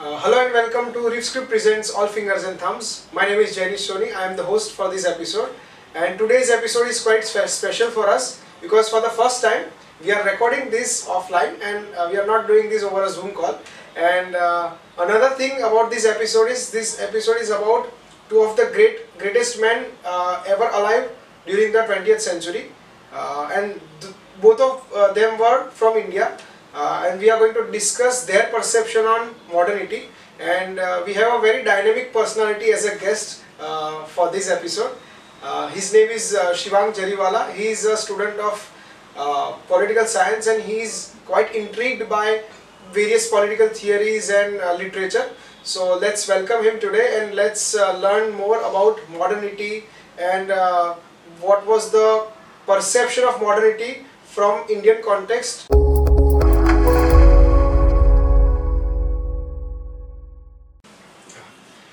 Uh, hello and welcome to RiffScript presents All Fingers and Thumbs. My name is Janish Soni. I am the host for this episode. And today's episode is quite spe- special for us because for the first time we are recording this offline and uh, we are not doing this over a Zoom call. And uh, another thing about this episode is this episode is about two of the great greatest men uh, ever alive during the 20th century. Uh, and th- both of them were from India. Uh, and we are going to discuss their perception on modernity. And uh, we have a very dynamic personality as a guest uh, for this episode. Uh, his name is uh, Shivang Jariwala. He is a student of uh, political science and he is quite intrigued by various political theories and literature. So let's welcome him today and let's learn more about modernity and what was the perception of modernity from Indian context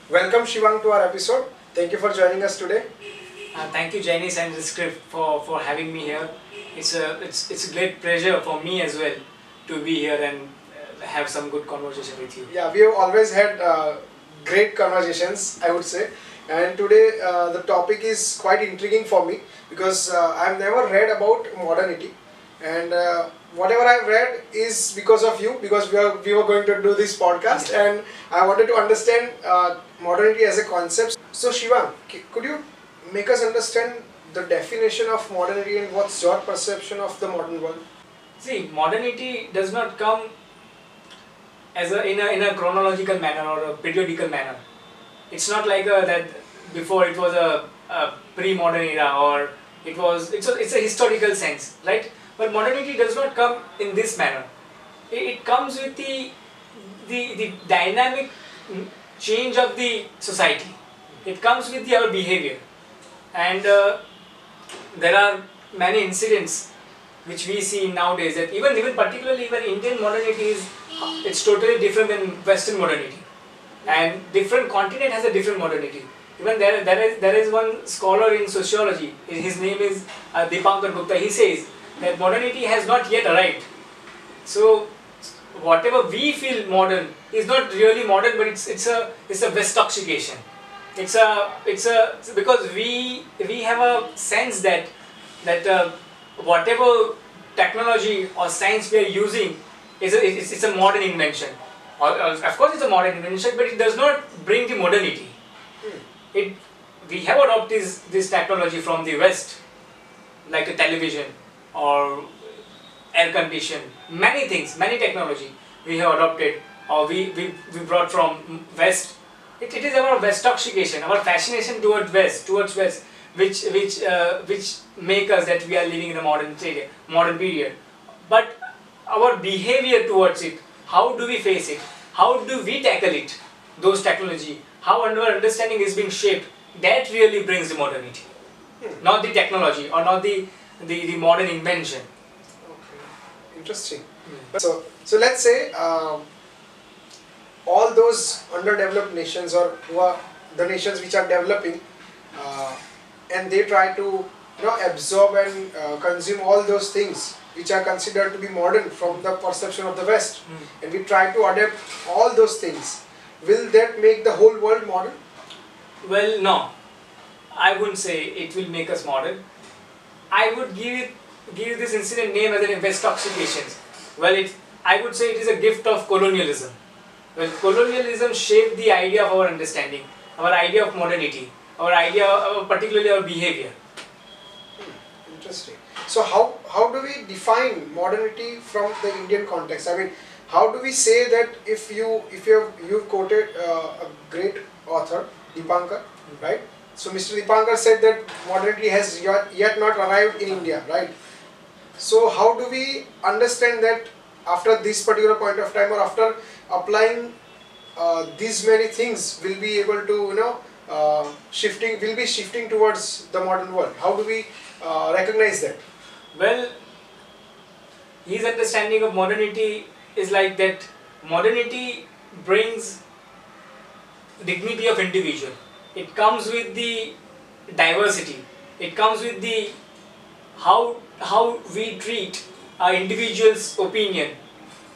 Welcome Shivang to our episode. Thank you for joining us today. Uh, thank you, Janish and the script for, for having me here. It's a it's it's a great pleasure for me as well to be here and uh, have some good conversation with you. Yeah, we have always had uh, great conversations, I would say. And today uh, the topic is quite intriguing for me because uh, I've never read about modernity, and uh, whatever I've read is because of you because we are we were going to do this podcast, and I wanted to understand uh, modernity as a concept. So Shiva, could you make us understand the definition of modernity and what's your perception of the modern world? See, modernity does not come as a in a in a chronological manner or a periodical manner. It's not like a, that before it was a, a pre-modern era or it was it's a, it's a historical sense, right? But modernity does not come in this manner. It, comes with the the the dynamic change of the society. It comes with the, our behavior, and uh, there are many incidents which we see nowadays that even even particularly even Indian modernity is it's totally different than Western modernity, and different continent has a different modernity. Even there there is there is one scholar in sociology. His name is uh, Dipankar Gupta. He says that modernity has not yet arrived. So whatever we feel modern is not really modern, but it's it's a it's a Westoxication. It's a it's a because we we have a sense that that uh, whatever technology or science we are using is a, it's, it's a modern invention. Of course, it's a modern invention, but it does not bring the modernity. It we have adopted this, this technology from the West, like a television or air condition, many things, many technology we have adopted or we, we, we brought from West. It, it is our Westoxication, our fascination towards West, towards West, which which uh, which make us that we are living in a modern period, modern period. But our behavior towards it, how do we face it? How do we tackle it? Those technology, how our understanding is being shaped. That really brings the modernity, not the technology or not the the, the modern invention. Okay, interesting. So, so let's say um, all those underdeveloped nations or who are the nations which are developing, uh, and they try to you know absorb and uh, consume all those things which are considered to be modern from the perception of the West, and we try to adapt all those things. Will that make the whole world modern? Well, no, I wouldn't say it will make us modern. I would give it give this incident name as an Westoxication. Well, it I would say it is a gift of colonialism. Well, colonialism shaped the idea of our understanding, our idea of modernity, our idea, of, particularly our behavior. Interesting. So how how do we define modernity from the Indian context? I mean, how do we say that if you if you have you've quoted uh, a great author Dipankar, right? So Mr. Dipankar said that modernity has yet, not arrived in India, right? So how do we understand that after this particular point of time or after applying uh, these many things will be able to you know uh, shifting will be shifting towards the modern world how do we uh, recognize that Well, his understanding of modernity is like that modernity brings dignity of individual. It comes with the diversity. It comes with the how how we treat our individual's opinion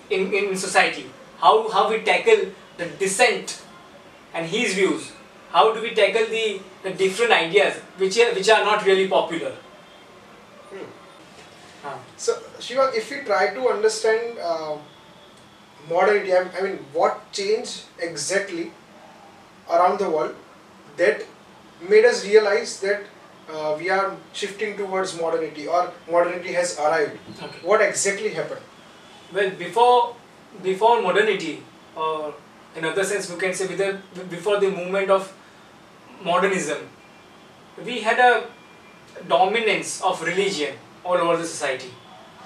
in, in society. How how we tackle the dissent and his views. How do we tackle the, the different ideas which are, which are not really popular? Hmm. So, Shiva, if we try to understand uh, modernity, I I mean, what changed exactly around the world that made us realize that uh, we are shifting towards modernity or modernity has arrived? Okay. What exactly happened? Well, before before modernity, or in other sense, we can say with before the movement of modernism, we had a dominance of religion all over the society.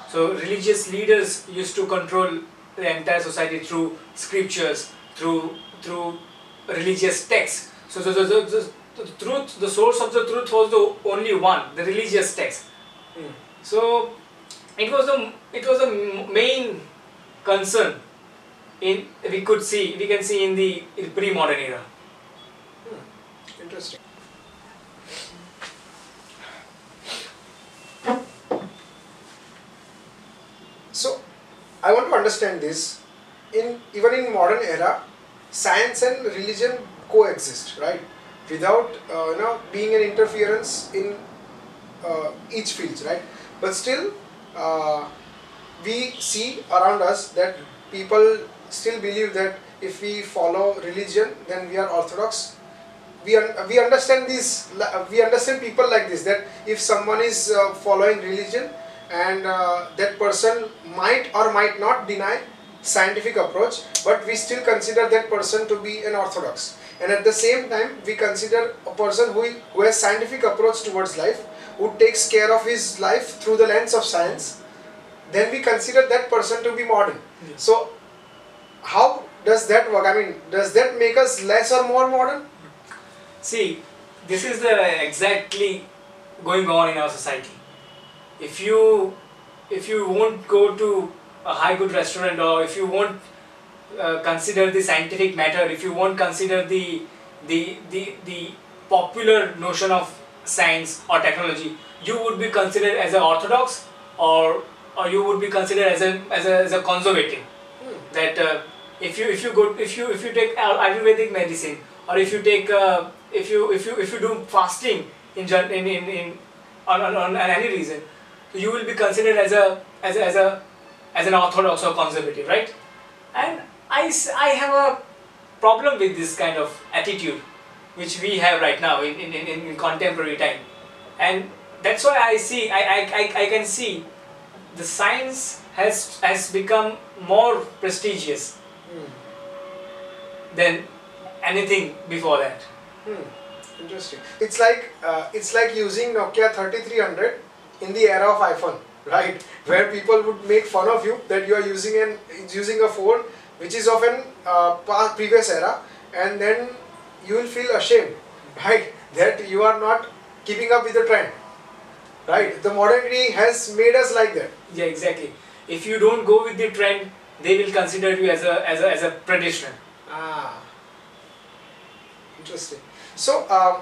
So religious leaders used to control the entire society through scriptures, through through religious texts. So the, the, the, the truth, the source of the truth was the only one, the religious text. Hmm. So it was the it was the main concern in we could see we can see in the pre-modern era. Interesting. So, I want to understand this. In even in modern era, science and religion coexist, right? Without uh, you know being an interference in uh, each field, right? But still, uh, we see around us that people still believe that if we follow religion, then we are orthodox we, un- we understand these we understand people like this that if someone is uh, following religion and uh, that person might or might not deny scientific approach but we still consider that person to be an orthodox and at the same time we consider a person who, who has scientific approach towards life who takes care of his life through the lens of science then we consider that person to be modern Yes. so how does that work i mean does that make us less or more modern See, this is the exactly going on in our society. If you if you won't go to a high good restaurant or if you won't uh, consider the scientific matter, if you won't consider the the the the popular notion of science or technology, you would be considered as an orthodox or or you would be considered as a as a, as a conservative. That uh, if you if you go if you if you take ayurvedic medicine or if you take uh, if you if you if you do fasting in in in, in on, on, on any reason you will be considered as a as a, as a as an orthodox or conservative right? And I, I have a problem with this kind of attitude which we have right now in, in, in, in contemporary time and that's why I see I, I, I, I can see the science has has become more prestigious than anything before that. Hmm. Interesting. It's like uh, it's like using Nokia 3300 in the era of iPhone, right? Where people would make fun of you that you are using an using a phone which is of an uh, past previous era, and then you will feel ashamed, right? That you are not keeping up with the trend, right? The modernity has made us like that. Yeah, exactly. If you don't go with the trend, they will consider you as a as a as a traditional. Ah, interesting. So, um,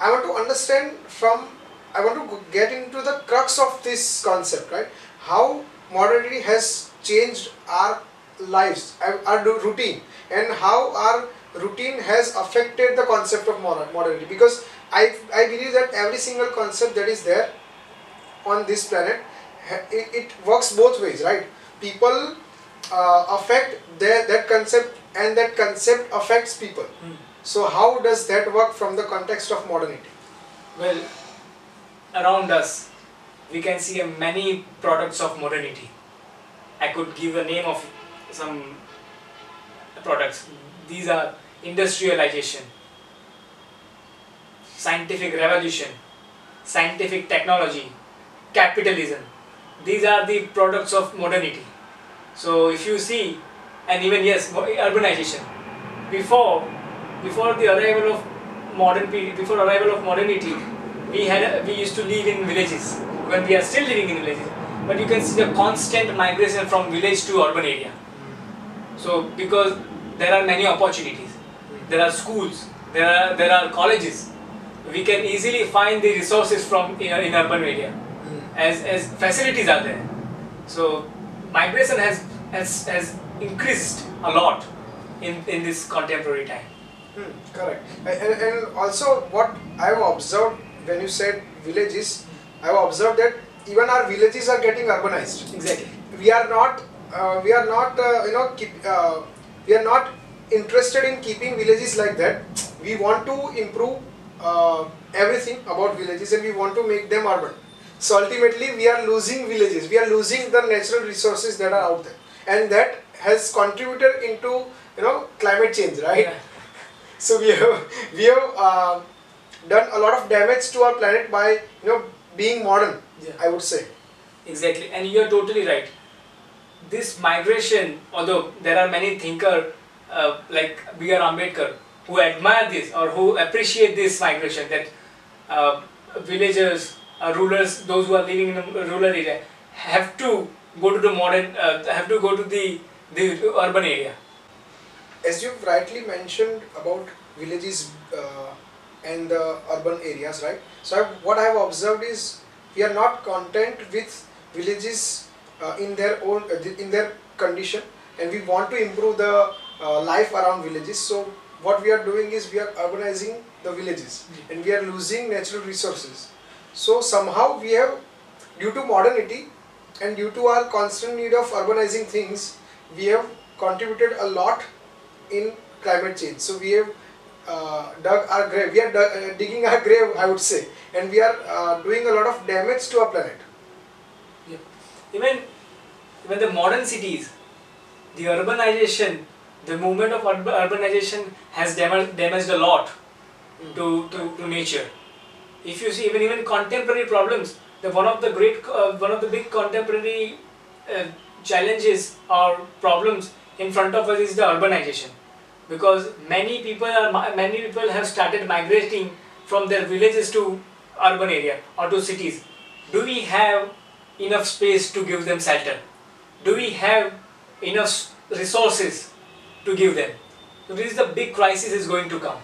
I want to understand from, I want to get into the crux of this concept, right? How modernity has changed our lives, our routine, and how our routine has affected the concept of moder- modernity. Because I, I believe that every single concept that is there on this planet, it, it works both ways, right? People uh, affect their, that concept and that concept affects people. So how does that work from the context of modernity? Well, around us, we can see many products of modernity. I could give a name of some products. These are industrialization, scientific revolution, scientific technology, capitalism. These are the products of modernity. So if you see, and even yes, urbanization. Before, before the arrival of modern before arrival of modernity, we had we used to live in villages. When we are still living in villages, but you can see the constant migration from village to urban area. So because there are many opportunities, there are schools, there are there are colleges. We can easily find the resources from in, in urban area, as as facilities are there. So migration has has has increased a lot, in, in this contemporary time. Hmm, correct. And, and also what I've observed when you said villages, I've observed that even our villages are getting urbanized. Exactly. We are not, we are not, uh, you know, keep, uh, we are not interested in keeping villages like that. We want to improve uh, everything about villages and we want to make them urban. So ultimately we are losing villages, we are losing the natural resources that are out there and that has contributed into you know climate change, right? Yeah. So we have we have uh, done a lot of damage to our planet by you know being modern. Yeah. I would say. Exactly, and you are totally right. This migration, although there are many thinkers uh, like B.R. Ambedkar who admire this or who appreciate this migration, that uh, villagers, uh, rulers, those who are living in a rural area, have to go to the modern, uh, have to go to the the urban area. As you've rightly mentioned about villages uh, and the urban areas, right? So I've, what I've observed is we are not content with villages uh, in their own uh, in their condition, and we want to improve the uh, life around villages. So what we are doing is we are urbanizing the villages, and we are losing natural resources. So somehow we have, due to modernity, and due to our constant need of urbanizing things, we have contributed a lot in climate change. So we have uh, dug our grave. We are dug, uh, digging our grave, I would say, and we are uh, doing a lot of damage to our planet. Even even the modern cities, the urbanization, the movement of urbanization has damaged, damaged a lot to, to, to nature. If you see even even contemporary problems, the one of the great uh, one of the big contemporary uh, challenges or problems in front of us is the urbanization, because many people are many people have started migrating from their villages to urban area or to cities. Do we have enough space to give them shelter? Do we have enough resources to give them? So this is the big crisis is going to come.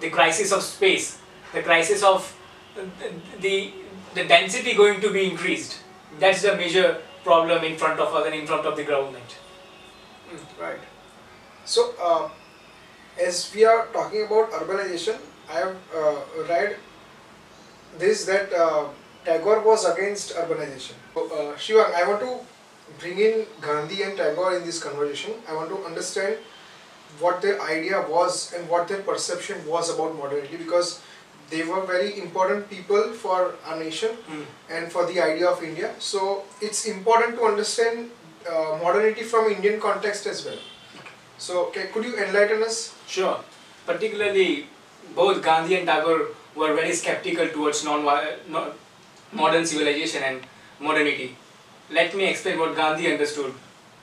The crisis of space, the crisis of the the density going to be increased. That's the major problem in front of us and in front of the government. Right. So, uh, as we are talking about urbanization, I have uh, read this that uh, Tagore was against urbanization. So, uh, Shivang, I want to bring in Gandhi and Tagore in this conversation. I want to understand what their idea was and what their perception was about modernity because they were very important people for our nation and for the idea of India. So it's important to understand uh, modernity from Indian context as well. So okay, could you enlighten us? Sure. Particularly, both Gandhi and Tagore were very skeptical towards non no, modern civilization and modernity. Let me explain what Gandhi understood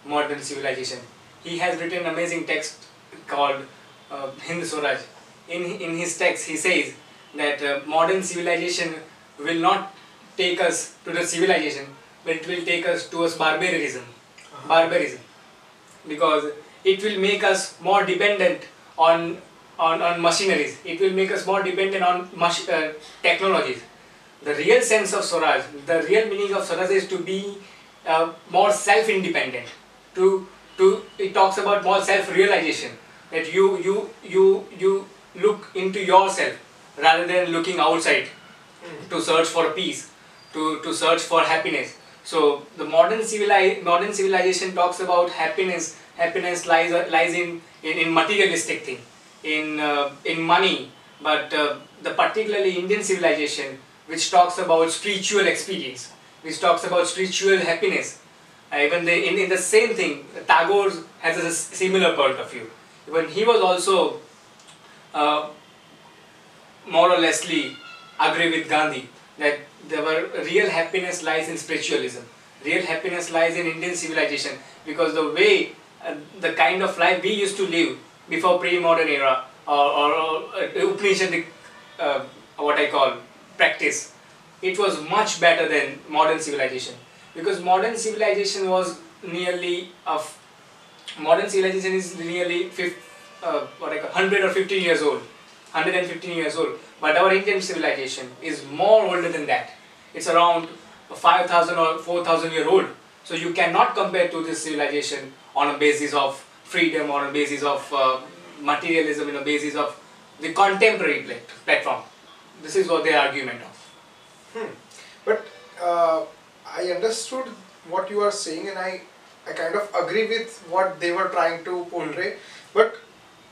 modern civilization. He has written an amazing text called uh, Hind Swaraj. In, in his text, he says that uh, modern civilization will not take us to the civilization, but it will take us towards barbarism. Barbarism because it will make us more dependent on on, on machineries. It will make us more dependent on mach- uh, technologies. The real sense of Swaraj, the real meaning of Swaraj is to be uh, more self-independent. To to it talks about more self-realization. That you you you you look into yourself rather than looking outside to search for peace, to, to search for happiness. So the modern civili- modern civilization talks about happiness. Happiness lies lies in in, in materialistic thing, in uh, in money. But uh, the particularly Indian civilization, which talks about spiritual experience, which talks about spiritual happiness. Uh, even the, in, in the same thing, Tagore has a similar point of view. When he was also uh, more or lessly agree with Gandhi that there were real happiness lies in spiritualism. Real happiness lies in Indian civilization because the way, uh, the kind of life we used to live before pre-modern era or, or, or uh, Upanishadic, uh, what I call practice, it was much better than modern civilization. Because modern civilization was nearly of modern civilization is nearly uh, I 100 or 15 years old. 115 years old. But our Indian civilization is more older than that. It's around 5000 or 4000 year old. So you cannot compare to this civilization on a basis of freedom or a basis of uh, materialism, in a basis of the contemporary platform. This is what their argument of. Hmm. But uh, I understood what you are saying, and I, I kind of agree with what they were trying to portray. But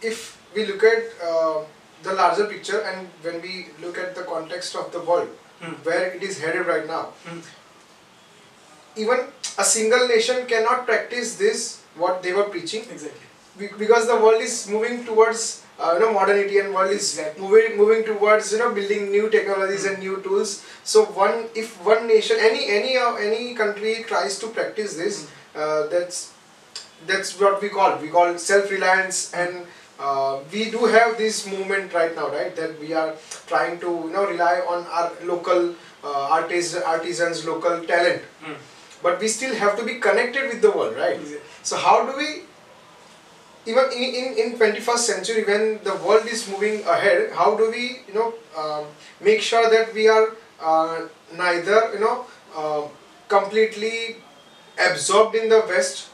if we look at uh, the larger picture, and when we look at the context of the world, Hmm. where it is headed right now, Hmm. even a single nation cannot practice this what they were preaching Exactly. because the world is moving towards uh, you know modernity and world is moving moving towards you know building new technologies and new tools so one if one nation any any uh, any country tries to practice this uh, that's that's what we call we call self reliance and uh, we do have this movement right now right that we are trying to you know rely on our local uh, artis- artisans local talent Hmm. but we still have to be connected with the world right Exactly. so how do we even in, in, in 21st century when the world is moving ahead how do we you know um, make sure that we are uh, neither you know uh, completely absorbed in the west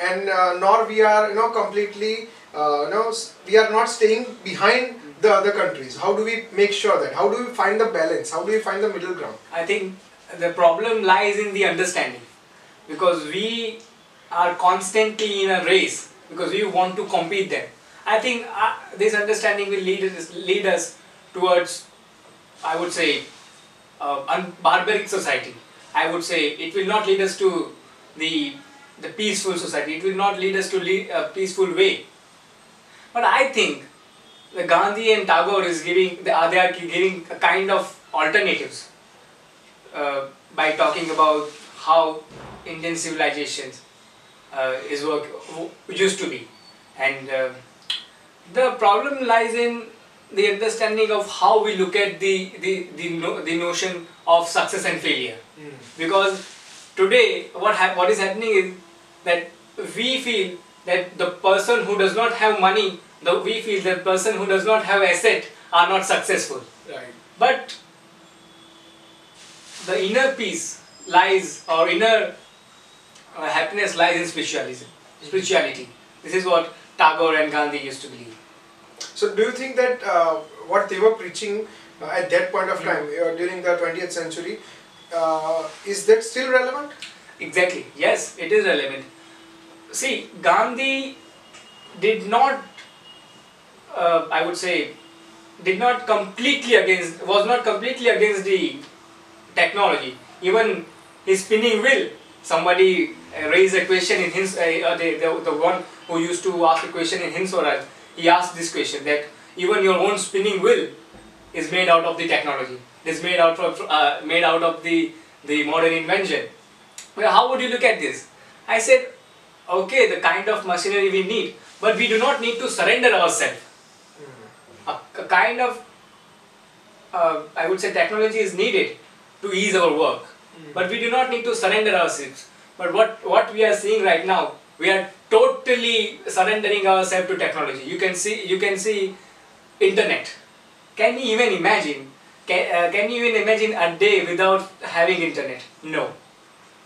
and uh, nor we are you know completely uh, you know we are not staying behind the other countries. How do we make sure that? How do we find the balance? How do we find the middle ground? I think the problem lies in the understanding because we are constantly in a race because we want to compete them. I think uh, this understanding will lead us, lead us towards, I would say, uh, barbaric society. I would say it will not lead us to the the peaceful society. It will not lead us to lead a peaceful way. But I think the Gandhi and Tagore is giving they are, are giving a kind of alternatives uh, by talking about how Indian civilizations uh, is work used to be, and uh, the problem lies in the understanding of how we look at the the the, no, the notion of success and failure. Because today, what what is happening is that we feel that the person who does not have money, the, we feel that person who does not have asset are not successful. right But the inner peace lies, or inner uh, happiness lies in spiritualism, spirituality. This is what Tagore and Gandhi used to believe. So do you think that uh, what they were preaching uh, at that point of time uh, during the 20th century uh, is that still relevant? Exactly. Yes, it is relevant. See, Gandhi did not, uh, I would say, did not completely against, was not completely against the technology. Even his spinning wheel, somebody uh, raised a question in his, uh, uh, the, the, the one who used to ask a question in Hind Swaraj, he asked this question that even your own spinning wheel is made out of the technology. It is made out of, uh, made out of the, the modern invention. Well, how would you look at this? I said, okay, the kind of machinery we need, but we do not need to surrender ourselves. A, a kind of, uh, I would say, technology is needed to ease our work, but we do not need to surrender ourselves. But what, what we are seeing right now, we are totally surrendering ourselves to technology. You can see, you can see internet. Can you even imagine? Can, uh, can you even imagine a day without having internet? No.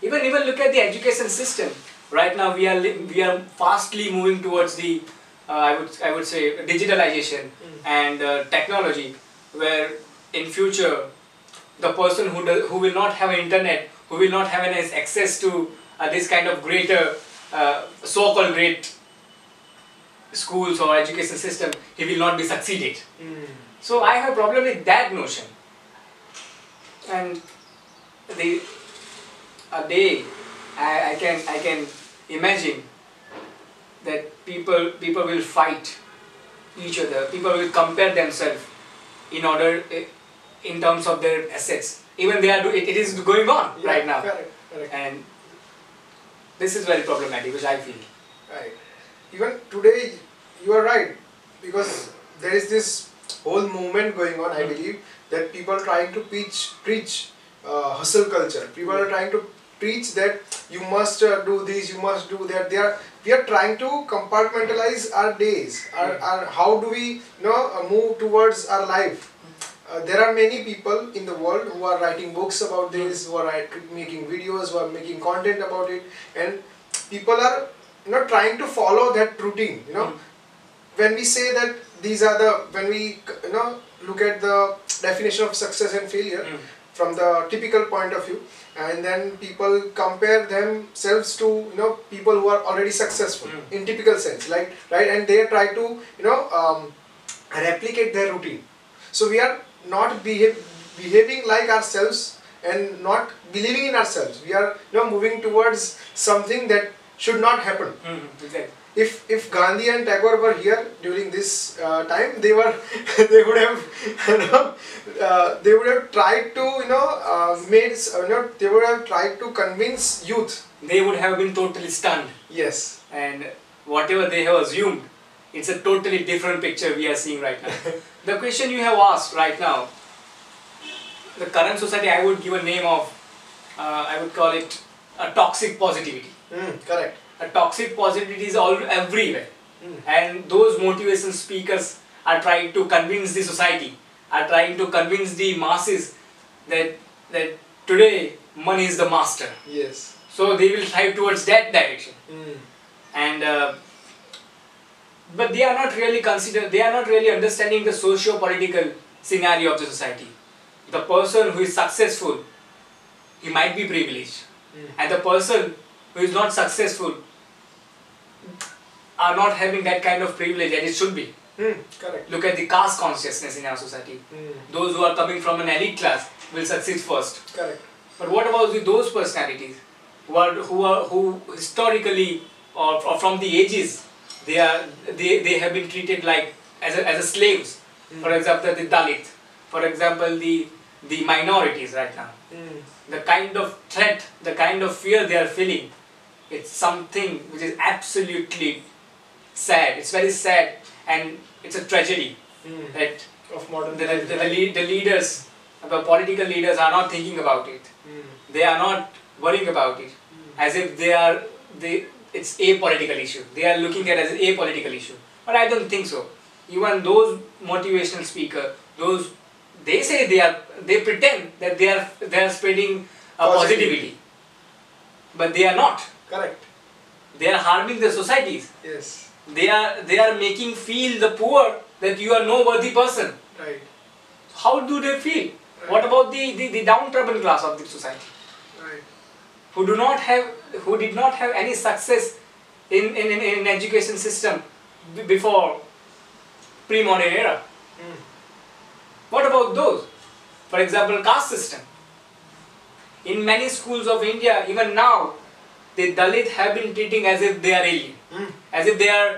Even even look at the education system. Right now we are we are fastly moving towards the uh, I would I would say digitalization and uh, technology, where in future the person who do, who will not have an internet, who will not have an access to uh, this kind of greater uh, so-called great schools or education system, he will not be succeeded. So I have a problem with that notion. And the a day I, I can I can imagine that people people will fight each other. People will compare themselves in order eh, in terms of their assets. Even they are do, it, it is going on right now, Correct, correct. and this is very problematic, which I feel. Right. Even today, you are right because there is this whole movement going on. I Mm. believe that people are trying to preach preach uh, hustle culture. People are trying to preach that you must uh, do this, you must do that. They are we are trying to compartmentalize our days. Our, Mm. our how do we you know uh, move towards our life? Uh, there are many people in the world who are writing books about this, who are making videos, who are making content about it, and people are you know trying to follow that routine you know Mm. when we say that these are the when we you know look at the definition of success and failure Mm. from the typical point of view and then people compare themselves to you know people who are already successful Mm. in typical sense like right and they try to you know um, replicate their routine so we are not behave, behaving like ourselves and not believing in ourselves we are you know moving towards something that should not happen Mm. Exactly. if if Gandhi and Tagore were here during this uh, time, they were they would have you know uh, they would have tried to you know uh, made you know they would have tried to convince youth. They would have been totally stunned, Yes. and whatever they have assumed, it's a totally different picture we are seeing right now. the question you have asked right now, the current society, I would give a name of, uh, I would call it a toxic positivity. Mm, correct. A toxic positivity is all everywhere. Mm. and those motivation speakers are trying to convince the society are trying to convince the masses that that today money is the master Yes. so they will strive towards that direction Mm. and uh, but they are not really consider they are not really understanding the socio-political scenario of the society the person who is successful he might be privileged Mm. and the person who is not successful are not having that kind of privilege that it should be Mm. Correct. look at the caste consciousness in our society Mm. those who are coming from an elite class will succeed first Correct. but what about the, those personalities who are who are who historically or, or from the ages they are they, they have been treated like as a, as a slaves. For example the dalit. For example the the minorities right now. Mm. the kind of threat the kind of fear they are feeling it's something which is absolutely sad. It's very sad and it's a tragedy Mm. that Of modern the, the, the, lead, the leaders the political leaders are not thinking about it. Mm. they are not worrying about it. As if they are they it's a political issue they are looking at it as a political issue but i don't think so even those motivational speaker those they say they are they pretend that they are they are spreading a Positivity. positivity but they are not Correct. they are harming the societies Yes. they are they are making feel the poor that you are no worthy person Right. how do they feel what about the, the, the downtrodden class of the society Right. Who do not have who did not have any success in in, in, in education system before pre-modern era Mm. what about those for example caste system in many schools of india even now the dalit have been treating as if they are alien Mm. as if they are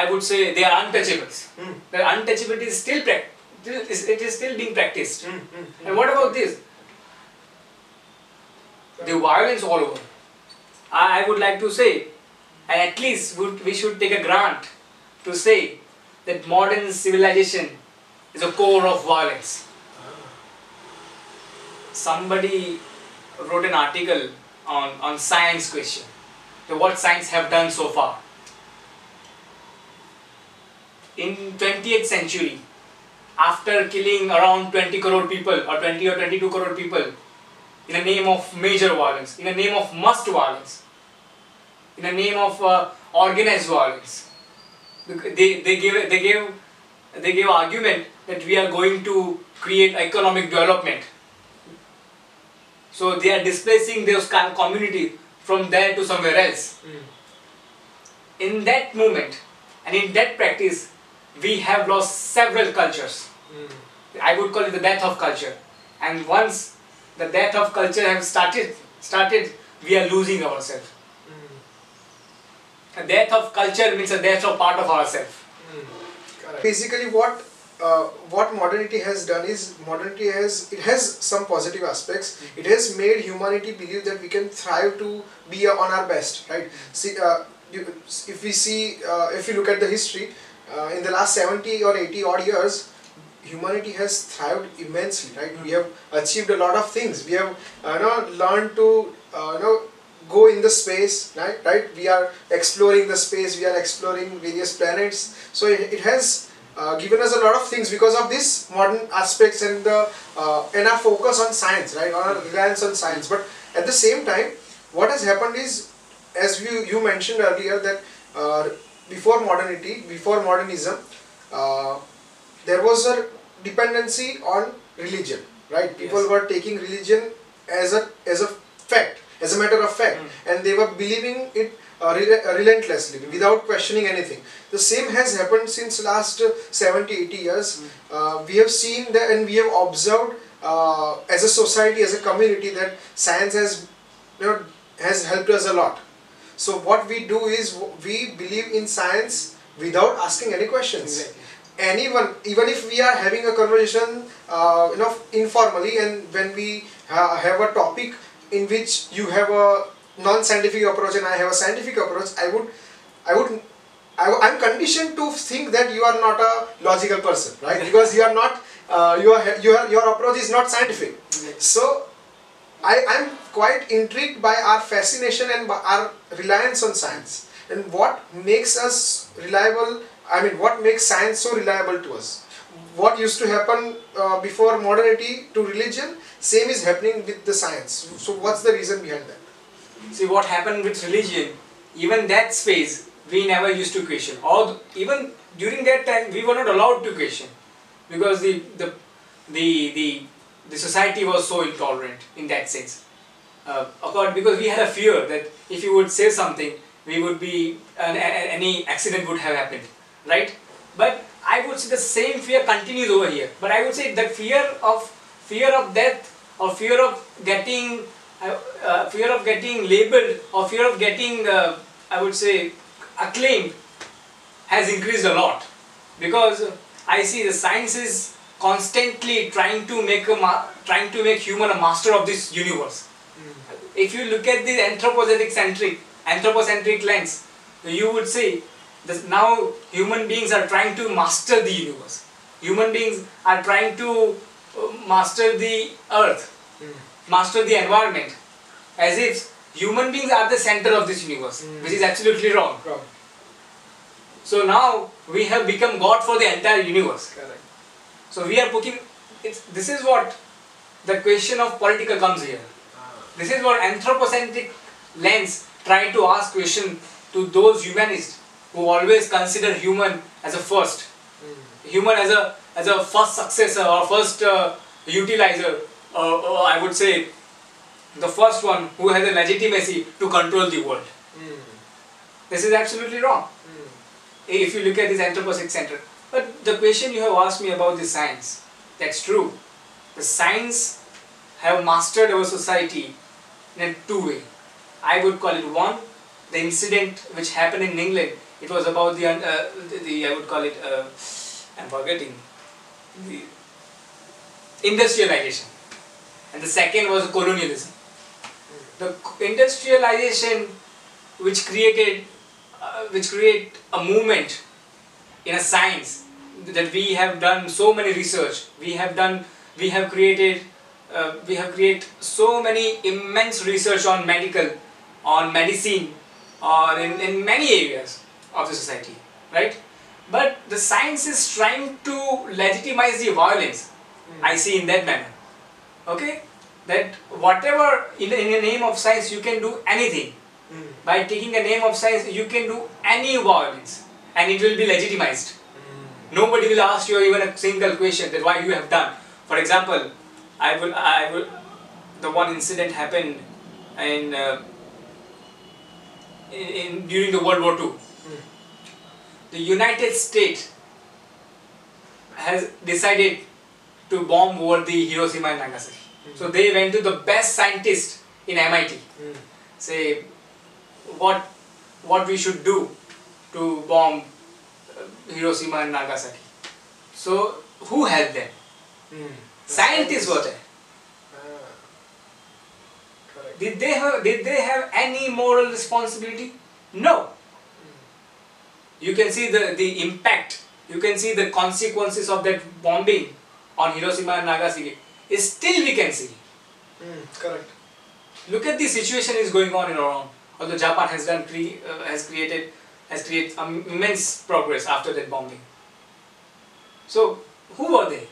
i would say they are untouchables Mm. the untouchability is still prac- it is still being practiced Mm. Mm. and what about this the violence all over. I, would like to say, and at least we should take a grant to say that modern civilization is a core of violence. Somebody wrote an article on, on science question, what science have done so far. In 20th century, after killing around 20 crore people or 20 or 22 crore people in the name of major violence, in the name of must violence, in the name of uh, organized violence. They, they gave they gave they gave argument that we are going to create economic development. So they are displacing those kind of community from there to somewhere else. Mm. In that moment and in that practice, we have lost several cultures. Mm. I would call it the death of culture. And once the death of culture has started, started, we are losing ourselves. Mm. A death of culture means a death of part of ourselves. Correct. Basically, what uh, what modernity has done is modernity has it has some positive aspects. It has made humanity believe that we can thrive to be uh, on our best. Right. See, uh, you, if we see, uh, if you look at the history, uh, in the last seventy or eighty odd years, humanity has thrived immensely. Right. We have achieved a lot of things. We have uh, you know learned to uh, know go in the space right right we are exploring the space we are exploring various planets so it, it has uh, given us a lot of things because of this modern aspects and the uh, and our focus on science right on our reliance on science but at the same time what has happened is as you you mentioned earlier that uh, before modernity, before modernism, uh, there was a dependency on religion, right? People Yes. were taking religion as a as a fact, as a matter of fact, Mm. and they were believing it uh, rel- uh, relentlessly without questioning anything. The same has happened since last uh, 70, 80 years. Mm. Uh, we have seen that and we have observed uh, as a society, as a community, that science has you know has helped us a lot. So what we do is we believe in science without asking any questions. Exactly. Anyone, even if we are having a conversation, uh, you know, informally, and when we ha- have a topic in which you have a non-scientific approach and I have a scientific approach, I would, I would, I, am conditioned to think that you are not a logical person, right? Because you are not, uh, you your your approach is not scientific. So I am quite intrigued by our fascination and by our reliance on science and what makes us reliable. I mean, what makes science so reliable to us? What used to happen uh, before modernity to religion, same is happening with the science. So, what's the reason behind that? See what happened with religion, even that space we never used to question. Or even during that time we were not allowed to question because the the the the, the society was so intolerant in that sense. Uh, because we had a fear that if you would say something, we would be any accident would have happened, right? But I would say the same fear continues over here. But I would say that fear of fear of death or fear of getting uh, uh, fear of getting labeled or fear of getting uh, I would say acclaimed has increased a lot because I see the science is constantly trying to make a ma- trying to make human a master of this universe. If you look at the anthropocentric centric anthropocentric lens, you would see that now human beings are trying to master the universe. Human beings are trying to uh, master the earth, master the environment, as if human beings are the center of this universe, Mm. which is absolutely wrong. Wrong. So now we have become God for the entire universe. Correct. So we are putting this is what the question of political comes here. This is what anthropocentric lens try to ask question to those humanists who always consider human as a first, human as a as a first successor or first uh, utilizer, uh, or I would say the first one who has a legitimacy to control the world. This is absolutely wrong if you look at this anthropocentric center. But the question you have asked me about the science, that's true. The science have mastered our society in a two way. I would call it one, the incident which happened in England. It was about the, uh, the, I would call it, uh, I'm forgetting, the industrialization. And the second was colonialism. The industrialization which created uh, which create a movement in a science that we have done so many research we have done we have created uh, we have created so many immense research on medical on medicine or in, in many areas of the society right? But the science is trying to legitimize the violence hmm. i see in that manner okay? That whatever in, in the name of science you can do anything. Hmm. By taking the name of science you can do any violence and it will be legitimized. Hmm. Nobody will ask you even a single question that why you have done. For example i will i will the one incident happened in, uh, in, in during the world war ii the united states has decided to bomb over the hiroshima and nagasaki hmm. so they went to the best scientists in mit hmm. say what what we should do to bomb uh, Hiroshima and Nagasaki. So who helped them? Hmm. Scientists were there. Ah. Correct. Did they have did they have any moral responsibility? No. You can see the, the impact, you can see the consequences of that bombing on Hiroshima and Nagasaki. Is still we can see. Correct. Look at the situation is going on in Iran. Although Japan has done cre- uh, has created has created um, immense progress after that bombing. So who were they?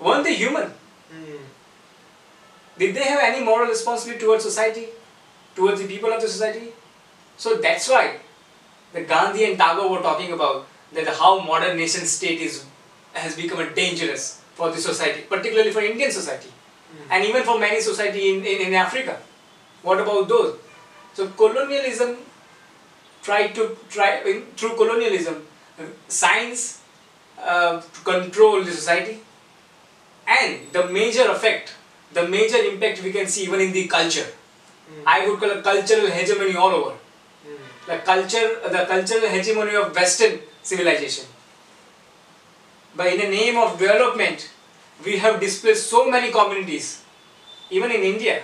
Weren't they human? Did they have any moral responsibility towards society, towards the people of the society? So that's why the Gandhi and Tagore were talking about that how modern nation state is has become a dangerous for the society, particularly for Indian society, and even for many society in, in, in Africa. What about those? So colonialism tried to try in, through colonialism, science uh, to control the society, and the major effect, the major impact we can see even in the culture. I would call a cultural hegemony all over. The culture, the cultural hegemony of Western civilization. But in the name of development, we have displaced so many communities, even in India.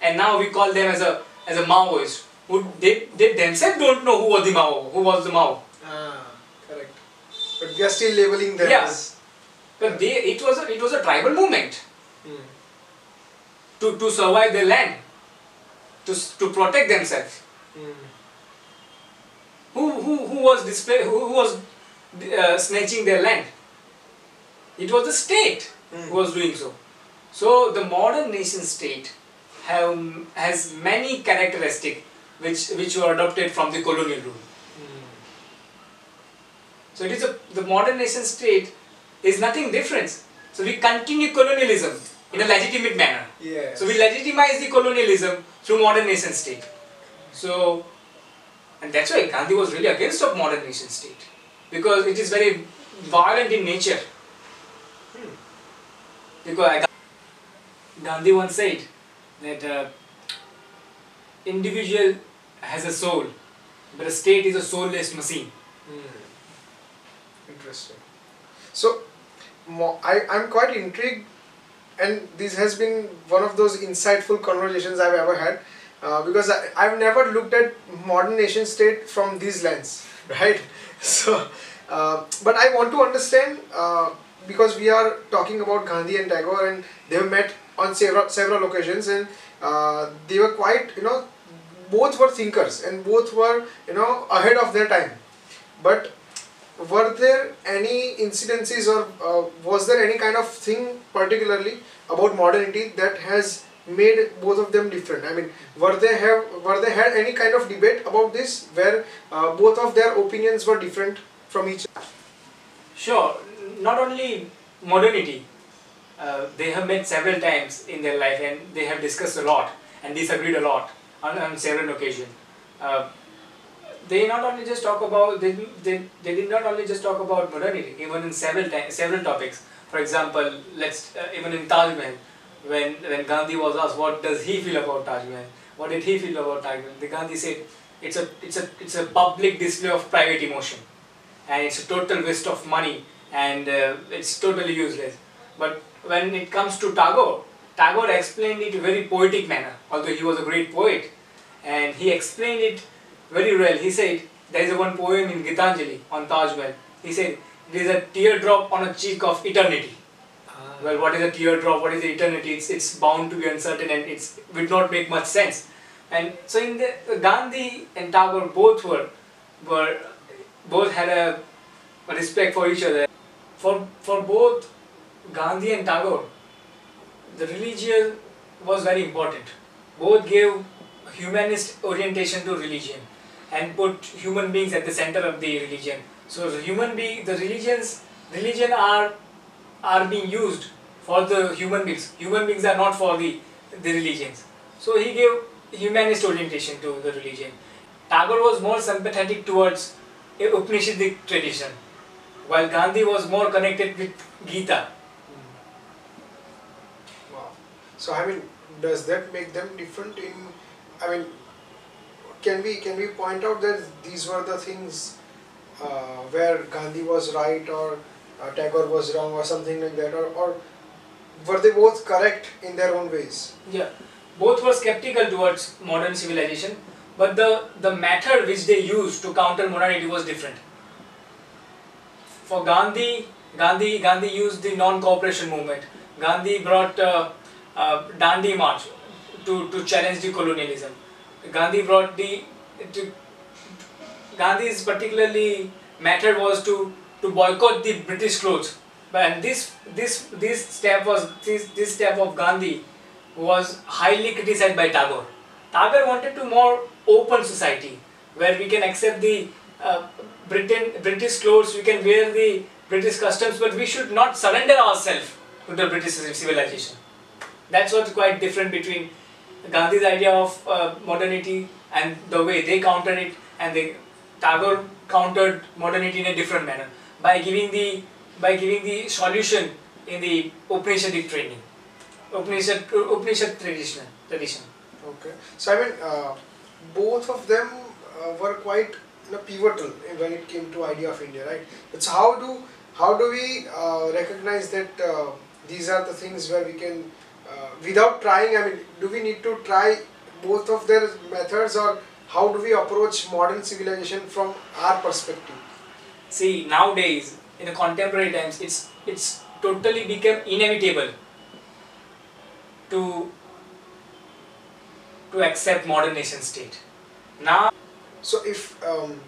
And now we call them as a as a Maoist. Who they, they themselves don't know who was the Mao, who was the Mao. Ah, correct. But we are still labeling them Yeah. as. But they, it was a, it was a tribal movement Hmm. to, to survive their land, to, to protect themselves. Hmm. Who, who, who was display, who, was uh, snatching their land? It was the state Hmm. who was doing so. So the modern nation state have, has many characteristics which, which were adopted from the colonial rule. Hmm. So it is a, the modern nation state is nothing different. So we continue colonialism in a legitimate manner. Yes. So we legitimize the colonialism through modern nation state. So, and that's why Gandhi was really against of modern nation state because it is very violent in nature. Because I- Gandhi once said that uh, individual has a soul, but a state is a soulless machine. Hmm. Interesting. So, I, I'm quite intrigued, and this has been one of those insightful conversations I've ever had uh, because I, I've never looked at modern nation state from these lens, right? So, uh, but I want to understand uh, because we are talking about Gandhi and Tagore, and they've met on several several occasions, and uh, they were quite, you know, both were thinkers and both were, you know, ahead of their time. But were there any incidences or uh, was there any kind of thing particularly about modernity that has made both of them different. I mean were they have were they had any kind of debate about this where uh, both of their opinions were different from each other? Sure, not only modernity, uh, they have met several times in their life and they have discussed a lot and disagreed a lot on, on several occasions. Uh, they not only just talk about they, they, they did not only just talk about modernity even in several several topics. For example let's uh, even in Taj Mahal when when Gandhi was asked what does he feel about Taj Mahal what did he feel about Taj Mahal the Gandhi said it's a it's a it's a public display of private emotion and it's a total waste of money and uh, it's totally useless but when it comes to Tagore Tagore explained it in a very poetic manner although he was a great poet and he explained it very well. He said, there is one poem in Gitanjali on Taj Mahal. He said, it is a teardrop on a cheek of eternity. Well, what is a teardrop? What is the eternity? It's, it's bound to be uncertain and it's would not make much sense. And so in the uh, Gandhi and Tagore both were were both had a, a respect for each other. For for both Gandhi and Tagore, the religion was very important. Both gave humanist orientation to religion and put human beings at the center of the religion. So human being, the religions, religion are are being used for the human beings. Human beings are not for the the religions. So he gave humanist orientation to the religion. Tagore was more sympathetic towards Upanishadic tradition, while Gandhi was more connected with Gita. so i mean does that make them different in i mean can we can we point out that these were the things uh, where gandhi was right or uh, tagore was wrong or something like that or, or were they both correct in their own ways Yeah, both were skeptical towards modern civilization, but the, the method which they used to counter modernity was different. For Gandhi, Gandhi, Gandhi used the non-cooperation movement. Gandhi brought uh, uh, Dandi March to, to challenge the colonialism. Gandhi brought the to, Gandhi's particularly method was to, to boycott the British clothes. And this this this step was this, this step of Gandhi was highly criticized by Tagore. Tagore wanted to more open society where we can accept the uh, Britain, British clothes, we can wear the British customs, but we should not surrender ourselves to the British civilization. That's what's quite different between Gandhi's idea of uh, modernity and the way they countered it, and the Tagore countered modernity in a different manner by giving the by giving the solution in the Upanishadic training, Upanishad Upanishad tradition tradition. Okay. So I mean, uh, both of them uh, were quite you know, pivotal when it came to idea of India, right? It's how do how do we uh, recognize that uh, these are the things where we can, uh, without trying, I mean, do we need to try both of their methods or how do we approach modern civilization from our perspective? See, nowadays, in the contemporary times, it's, it's totally become inevitable to, to accept modern nation state. Now, so if, um,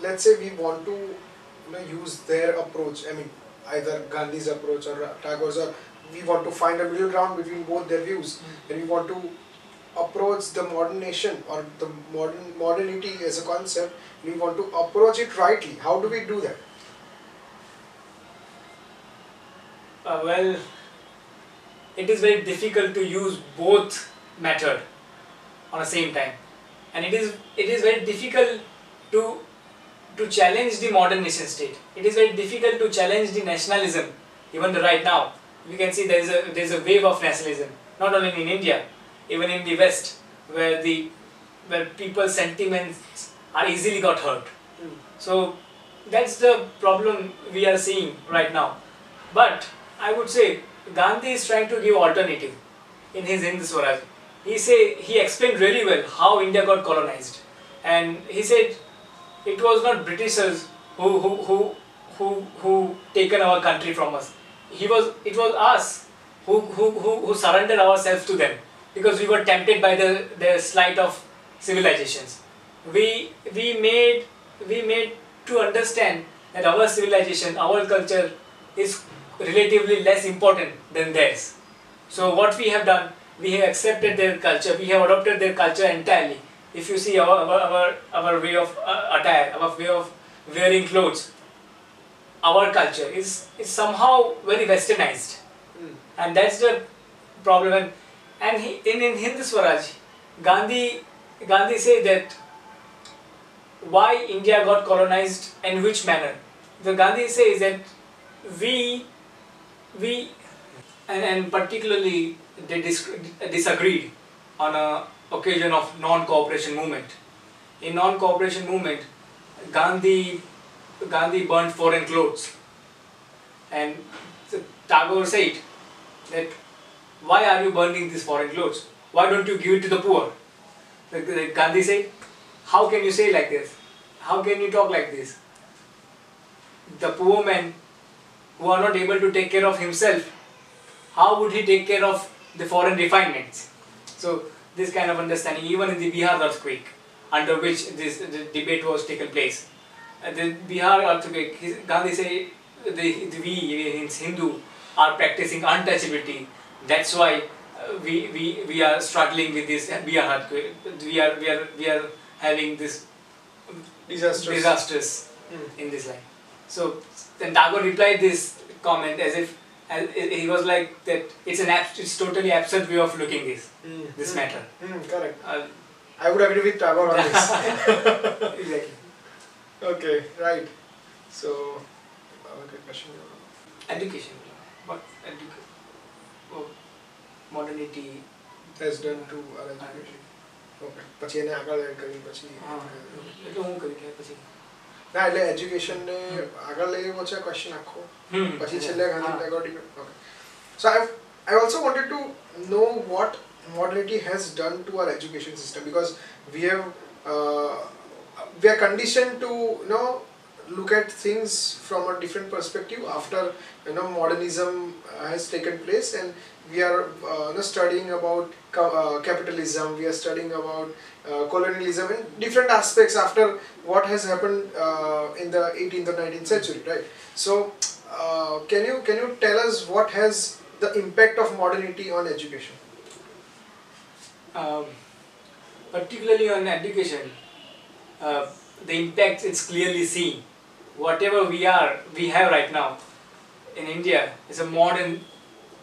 let's say we want to you know, use their approach, I mean, either Gandhi's approach or Tagore's, or we want to find a middle ground between both their views, mm. and we want to approach the modern nation or the modern modernity as a concept, we want to approach it rightly. How do we do that? Uh, well, it is very difficult to use both method on the same time, and it is it is very difficult to to challenge the modern nation state. It is very difficult to challenge the nationalism, even right now. We can see there is a there is a wave of nationalism, not only in India, even in the West, where the where people's sentiments are easily got hurt. Mm. So that's the problem we are seeing right now. But I would say Gandhi is trying to give alternative in his Hind Swaraj. He say he explained really well how India got colonized, and he said it was not Britishers who who who who who taken our country from us. He was it was us who who who, who surrendered ourselves to them because we were tempted by the, the slight of civilizations. We, we, made, we made to understand that our civilization, our culture is relatively less important than theirs. So what we have done, we have accepted their culture, we have adopted their culture entirely. If you see our, our, our, our way of uh, attire, our way of wearing clothes, our culture is, is somehow very westernized. Mm. And that's the problem. And and he, in, in Hind Swaraj, Gandhi, Gandhi said that why India got colonized and which manner. The Gandhi says that we, we and, and particularly they dis disagreed on a occasion of non-cooperation movement. In non-cooperation movement, Gandhi, Gandhi burnt foreign clothes. And Tagore said that why are you burning these foreign clothes? Why don't you give it to the poor? Gandhi said, how can you say like this? How can you talk like this? The poor man who are not able to take care of himself, how would he take care of the foreign refinements? So this kind of understanding, even in the Bihar earthquake, under which this debate was taken place. The Bihar earthquake, Gandhi said, the, the, we, Hindu, are practicing untouchability that's why uh, we, we, we are struggling with this we are we are we are we are having this disastrous, disastrous mm. in this life. So then Tagore replied this comment as if as he was like that it's an it's totally absurd way of looking this mm. this mm. matter. Hmm, correct. Uh, I would agree with Tagore on this. Exactly. Okay right. So okay question. Education. What education modernity has done to our education okay પછી એને આગળ add કરી પછી એટલે હું કરી ગયા પછી ના એટલે એજ્યુકેશન ને આગળ લઈ એવો છે ક્વેશ્ચન આખો પછી છેલ્લે Gandhi Tagore debate okay so I I also wanted to know what modernity has done to our education system because we have uh, we are conditioned to you know look at things from a different perspective after you know modernism has taken place and we are uh, studying about uh, capitalism, we are studying about uh, colonialism and different aspects after what has happened uh, in the 18th or 19th century, right? So, uh, can you can you tell us what has the impact of modernity on education? Um, particularly on education, uh, the impact is clearly seen. Whatever we are, we have right now in India is a modern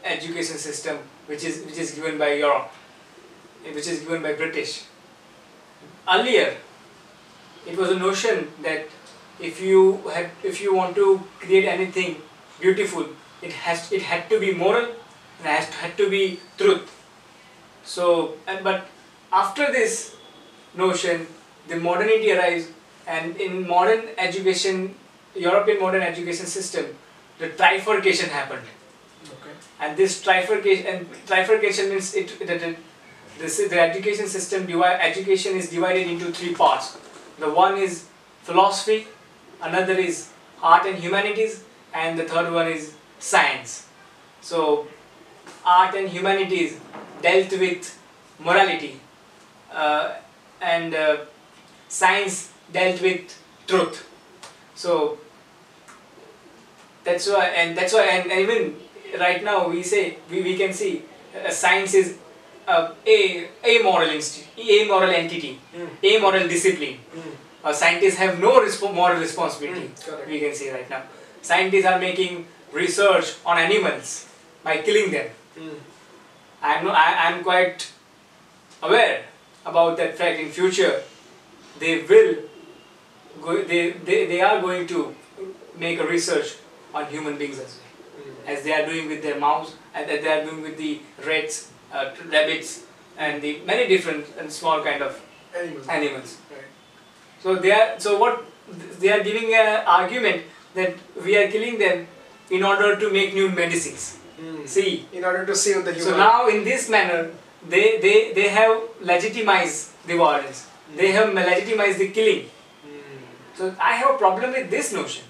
education system which is which is given by Europe, which is given by British. Earlier, it was a notion that if you if you want to create anything beautiful, it has it had to be moral and it has had to be truth. So, but after this notion, the modernity arrives, and in modern education, European modern education system, the trifurcation happened. And this trifurcation and trifurcation means it the, the, is the education system divide education is divided into three parts. The one is philosophy another is art and humanities and the third one is science. So art and humanities dealt with morality uh, and uh, science dealt with truth. So that's why and that's why and, and even right now we say we, we can see uh, science is uh, a amoral institute amoral entity Mm. amoral discipline Mm. uh, scientists have no resp- moral responsibility Mm, we can see right now scientists are making research on animals by killing them Mm. i'm no, I, i'm quite aware about that fact in future they will go they, they, they are going to make a research on human beings as well. As they are doing with their mouse and that they are doing with the rats, uh, rabbits, and the many different and small kind of Animals. animals. Right. So they are so what they are giving an argument that we are killing them in order to make new medicines. Mm. See, In order to save the human. so now in this manner they they they have legitimized the violence. They have legitimized the killing. Mm. So I have a problem with this notion.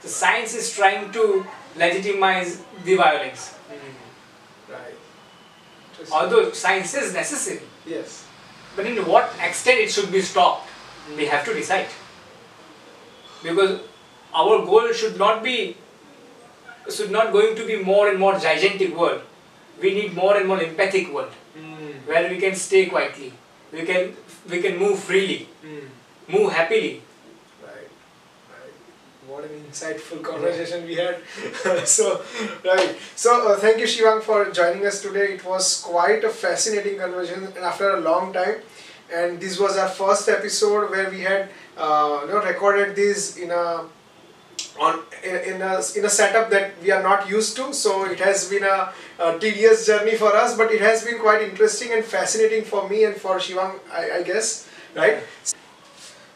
Mm. The science is trying to legitimize the violence. Mm. Right. Although science is necessary, Yes. but in what extent it should be stopped, we have to decide. Because our goal should not be should not going to be more and more gigantic world. We need more and more empathic world Mm. where we can stay quietly, we can we can move freely, Mm. move happily. What an insightful conversation we had. so, right. So, uh, thank you, Shivang, for joining us today. It was quite a fascinating conversation, after a long time. And this was our first episode where we had, uh, you know, recorded this in a on in, in a in a setup that we are not used to. So it has been a, a tedious journey for us, but it has been quite interesting and fascinating for me and for Shivang, I, I guess. Right.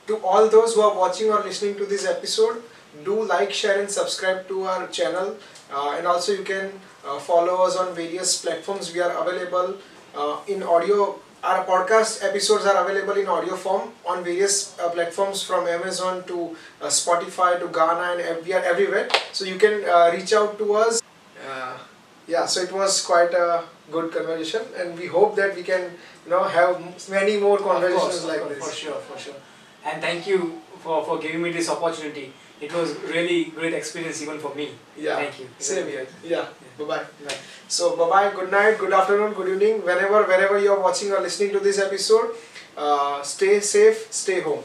To all those who are watching or listening to this episode, do like, share, and subscribe to our channel. Uh, and also, you can uh, follow us on various platforms. We are available uh, in audio. Our podcast episodes are available in audio form on various uh, platforms from Amazon to uh, Spotify to Gaana, and we are everywhere. So you can uh, reach out to us. Uh, yeah, so it was quite a good conversation, and we hope that we can, you know, have many more conversations course, like this. For sure, for sure. And thank you for, for giving me this opportunity. It was really great experience even for me. Yeah. Thank you. Same here. Yeah. Bye bye. Bye. So bye bye. Good night. Good afternoon. Good evening. Whenever wherever you are watching or listening to this episode, uh, stay safe. Stay home.